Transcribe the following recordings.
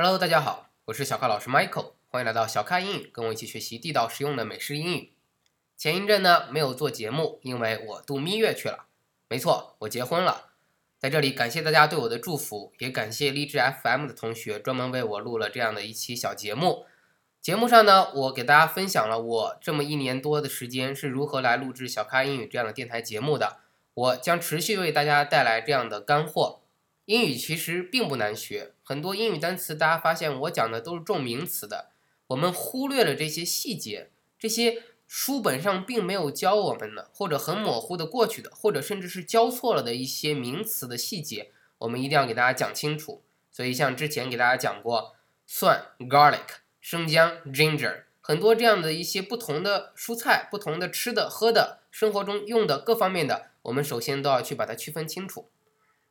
Hello，大家好，我是小咖老师 Michael，欢迎来到小咖英语，跟我一起学习地道实用的美式英语。前一阵呢没有做节目，因为我度蜜月去了。没错，我结婚了。在这里感谢大家对我的祝福，也感谢励志 FM 的同学专门为我录了这样的一期小节目。节目上呢，我给大家分享了我这么一年多的时间是如何来录制小咖英语这样的电台节目的。我将持续为大家带来这样的干货。英语其实并不难学，很多英语单词，大家发现我讲的都是重名词的，我们忽略了这些细节，这些书本上并没有教我们的，或者很模糊的过去的，或者甚至是教错了的一些名词的细节，我们一定要给大家讲清楚。所以像之前给大家讲过蒜 （garlic）、生姜 （ginger），很多这样的一些不同的蔬菜、不同的吃的、喝的、生活中用的各方面的，我们首先都要去把它区分清楚。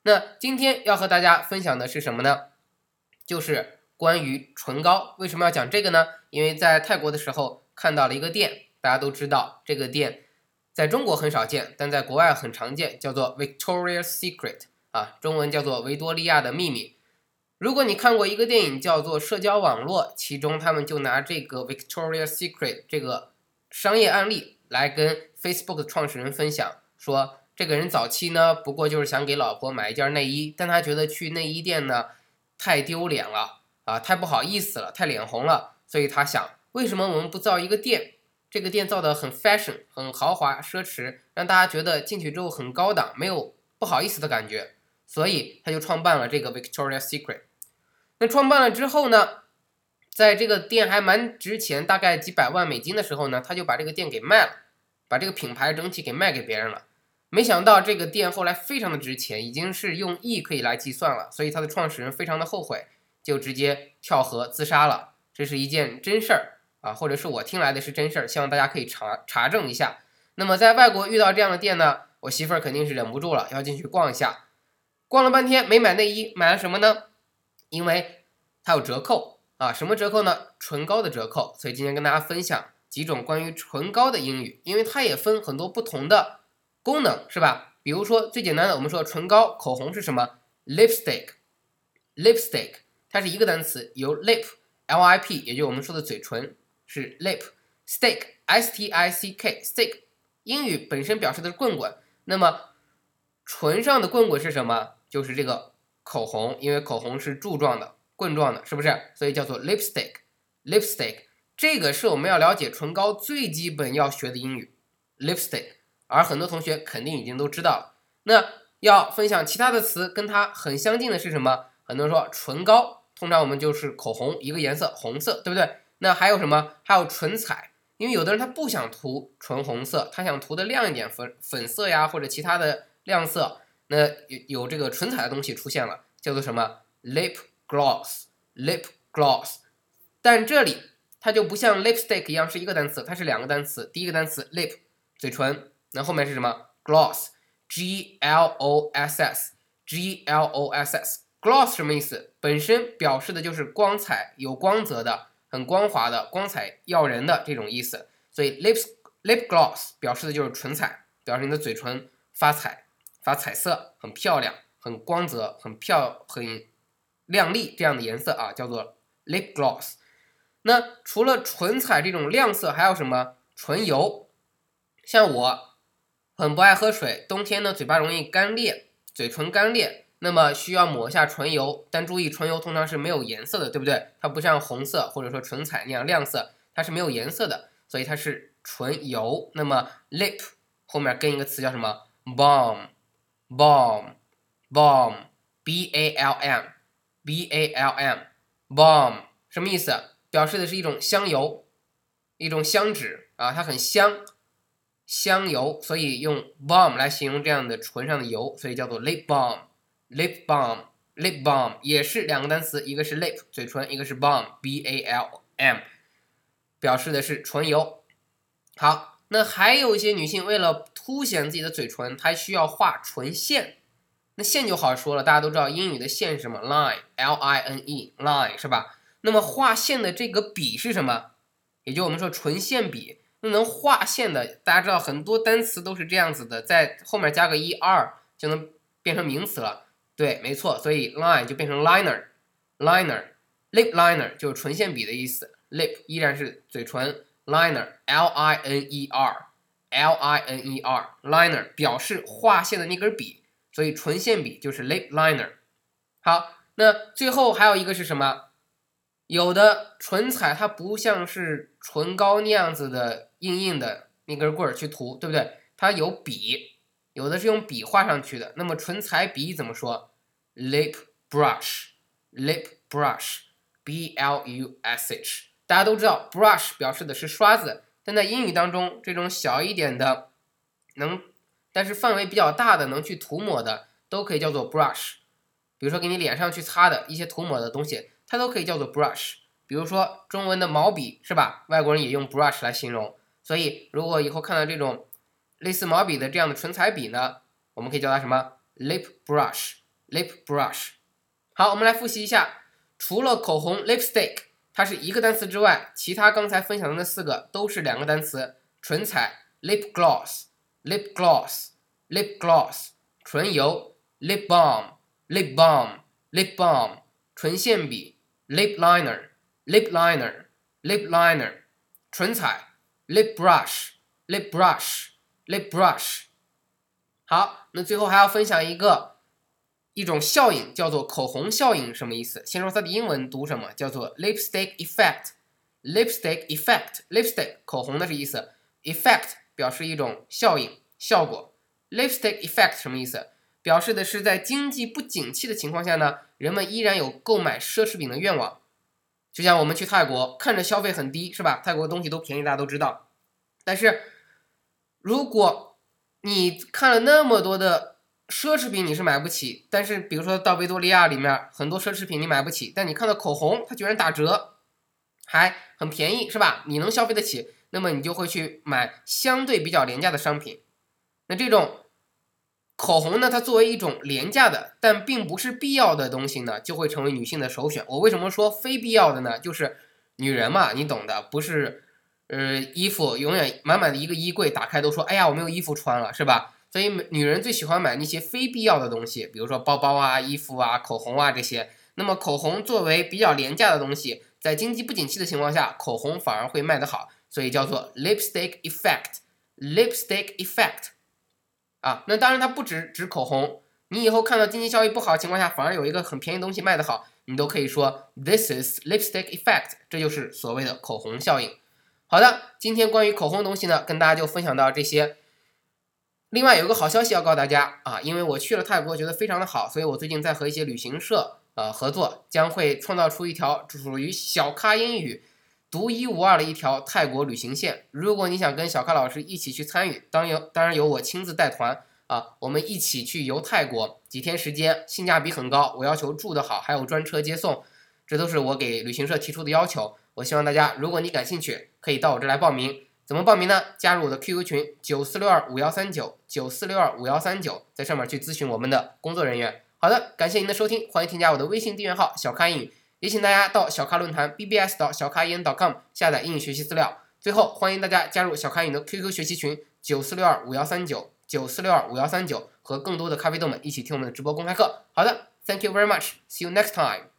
那今天要和大家分享的是什么呢？就是关于唇膏。为什么要讲这个呢？因为在泰国的时候看到了一个店，大家都知道这个店在中国很少见，但在国外很常见，叫做 Victoria's Secret 啊，中文叫做维多利亚的秘密。如果你看过一个电影叫做《社交网络》，其中他们就拿这个 Victoria's Secret 这个商业案例来跟 Facebook 创始人分享说。这个人早期呢，不过就是想给老婆买一件内衣，但他觉得去内衣店呢太丢脸了啊，太不好意思了，太脸红了，所以他想，为什么我们不造一个店？这个店造的很 fashion，很豪华奢侈，让大家觉得进去之后很高档，没有不好意思的感觉，所以他就创办了这个 Victoria's Secret。那创办了之后呢，在这个店还蛮值钱，大概几百万美金的时候呢，他就把这个店给卖了，把这个品牌整体给卖给别人了。没想到这个店后来非常的值钱，已经是用亿可以来计算了，所以它的创始人非常的后悔，就直接跳河自杀了。这是一件真事儿啊，或者是我听来的是真事儿，希望大家可以查查证一下。那么在外国遇到这样的店呢，我媳妇儿肯定是忍不住了，要进去逛一下。逛了半天没买内衣，买了什么呢？因为它有折扣啊，什么折扣呢？唇膏的折扣。所以今天跟大家分享几种关于唇膏的英语，因为它也分很多不同的。功能是吧？比如说最简单的，我们说唇膏、口红是什么？lipstick，lipstick，它是一个单词，由 lip，l-i-p，也就是我们说的嘴唇，是 lip，stick，s-t-i-c-k，stick，英语本身表示的是棍棍，那么唇上的棍棍是什么？就是这个口红，因为口红是柱状的、棍状的，是不是？所以叫做 lipstick，lipstick，这个是我们要了解唇膏最基本要学的英语，lipstick。而很多同学肯定已经都知道了。那要分享其他的词，跟它很相近的是什么？很多人说唇膏，通常我们就是口红，一个颜色红色，对不对？那还有什么？还有唇彩，因为有的人他不想涂纯红色，他想涂的亮一点，粉粉色呀或者其他的亮色。那有有这个唇彩的东西出现了，叫做什么？lip gloss，lip gloss。但这里它就不像 lipstick 一样是一个单词，它是两个单词。第一个单词 lip，嘴唇。那后面是什么？gloss，g l o s s，g l o s s，gloss 什么意思？本身表示的就是光彩、有光泽的、很光滑的、光彩耀人的这种意思。所以 lips lip gloss 表示的就是唇彩，表示你的嘴唇发彩、发彩色，很漂亮、很光泽、很漂、很亮丽这样的颜色啊，叫做 lip gloss。那除了唇彩这种亮色，还有什么？唇油，像我。很不爱喝水，冬天呢嘴巴容易干裂，嘴唇干裂，那么需要抹一下唇油。但注意，唇油通常是没有颜色的，对不对？它不像红色或者说唇彩那样亮色，它是没有颜色的，所以它是唇油。那么 lip 后面跟一个词叫什么？balm，balm，balm，b a l m，b a l m，balm 什么意思？表示的是一种香油，一种香脂啊，它很香。香油，所以用 balm 来形容这样的唇上的油，所以叫做 lip balm，lip balm，lip balm 也是两个单词，一个是 lip 嘴唇，一个是 balm，b a l m，表示的是唇油。好，那还有一些女性为了凸显自己的嘴唇，她需要画唇线。那线就好说了，大家都知道英语的线是什么？line，l i n e，line 是吧？那么画线的这个笔是什么？也就我们说唇线笔。能画线的，大家知道很多单词都是这样子的，在后面加个 e r 就能变成名词了。对，没错，所以 line 就变成 liner，liner，liner lip liner 就是唇线笔的意思，lip 依然是嘴唇，liner l i n e r l i n e r liner 表示划线的那根笔，所以唇线笔就是 lip liner。好，那最后还有一个是什么？有的唇彩它不像是唇膏那样子的硬硬的那根棍儿去涂，对不对？它有笔，有的是用笔画上去的。那么唇彩笔怎么说？lip brush，lip brush，b l u s h。大家都知道，brush 表示的是刷子，但在英语当中，这种小一点的，能，但是范围比较大的，能去涂抹的，都可以叫做 brush。比如说给你脸上去擦的一些涂抹的东西，它都可以叫做 brush。比如说中文的毛笔是吧？外国人也用 brush 来形容。所以如果以后看到这种类似毛笔的这样的唇彩笔呢，我们可以叫它什么？lip brush，lip brush。好，我们来复习一下，除了口红 lipstick 它是一个单词之外，其他刚才分享的那四个都是两个单词。唇彩 lip gloss，lip gloss，lip gloss。唇油 lip balm，lip balm，lip balm。唇线笔 lip liner，lip liner，lip liner。唇彩 lip brush，lip brush，lip brush。好，那最后还要分享一个。一种效应叫做口红效应，什么意思？先说它的英文读什么，叫做 lipstick effect。lipstick effect，lipstick 口红的是意思，effect 表示一种效应、效果。lipstick effect 什么意思？表示的是在经济不景气的情况下呢，人们依然有购买奢侈品的愿望。就像我们去泰国，看着消费很低，是吧？泰国的东西都便宜，大家都知道。但是如果你看了那么多的，奢侈品你是买不起，但是比如说到维多利亚里面很多奢侈品你买不起，但你看到口红它居然打折，还很便宜，是吧？你能消费得起，那么你就会去买相对比较廉价的商品。那这种口红呢，它作为一种廉价的但并不是必要的东西呢，就会成为女性的首选。我为什么说非必要的呢？就是女人嘛，你懂的，不是呃衣服永远满满的一个衣柜，打开都说哎呀我没有衣服穿了，是吧？所以，女人最喜欢买那些非必要的东西，比如说包包啊、衣服啊、口红啊这些。那么，口红作为比较廉价的东西，在经济不景气的情况下，口红反而会卖得好，所以叫做 lipstick effect。lipstick effect 啊，那当然它不止指口红，你以后看到经济效益不好的情况下，反而有一个很便宜东西卖得好，你都可以说 this is lipstick effect，这就是所谓的口红效应。好的，今天关于口红的东西呢，跟大家就分享到这些。另外有一个好消息要告诉大家啊，因为我去了泰国，觉得非常的好，所以我最近在和一些旅行社呃合作，将会创造出一条属于小咖英语独一无二的一条泰国旅行线。如果你想跟小咖老师一起去参与，当有当然由我亲自带团啊，我们一起去游泰国几天时间，性价比很高，我要求住得好，还有专车接送，这都是我给旅行社提出的要求。我希望大家，如果你感兴趣，可以到我这来报名。怎么报名呢？加入我的 QQ 群九四六二五幺三九九四六二五幺三九，在上面去咨询我们的工作人员。好的，感谢您的收听，欢迎添加我的微信订阅号小咖英语，也请大家到小咖论坛 BBS 到小咖英语 .com 下载英语学习资料。最后，欢迎大家加入小咖英的 QQ 学习群九四六二五幺三九九四六二五幺三九，和更多的咖啡豆们一起听我们的直播公开课。好的，Thank you very much，See you next time。